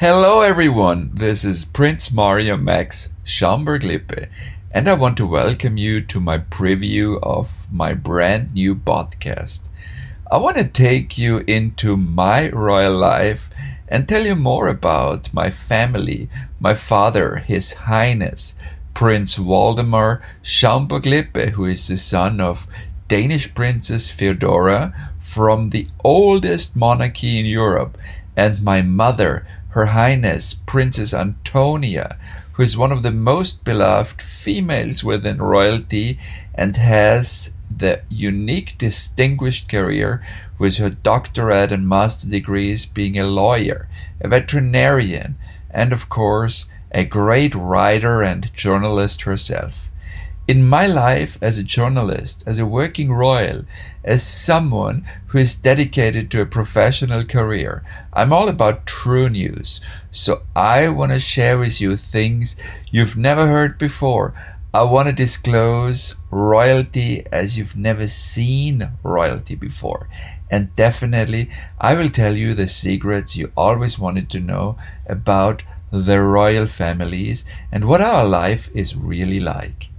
Hello, everyone. This is Prince Mario Max Schaumburg-Lippe, and I want to welcome you to my preview of my brand new podcast. I want to take you into my royal life and tell you more about my family, my father, His Highness Prince Waldemar Schaumburg-Lippe, who is the son of Danish Princess Feodora from the oldest monarchy in Europe, and my mother, her Highness Princess Antonia, who is one of the most beloved females within royalty and has the unique distinguished career with her doctorate and master degrees being a lawyer, a veterinarian, and of course a great writer and journalist herself in my life as a journalist, as a working royal, as someone who is dedicated to a professional career, I'm all about true news. So I want to share with you things you've never heard before. I want to disclose royalty as you've never seen royalty before. And definitely, I will tell you the secrets you always wanted to know about the royal families and what our life is really like.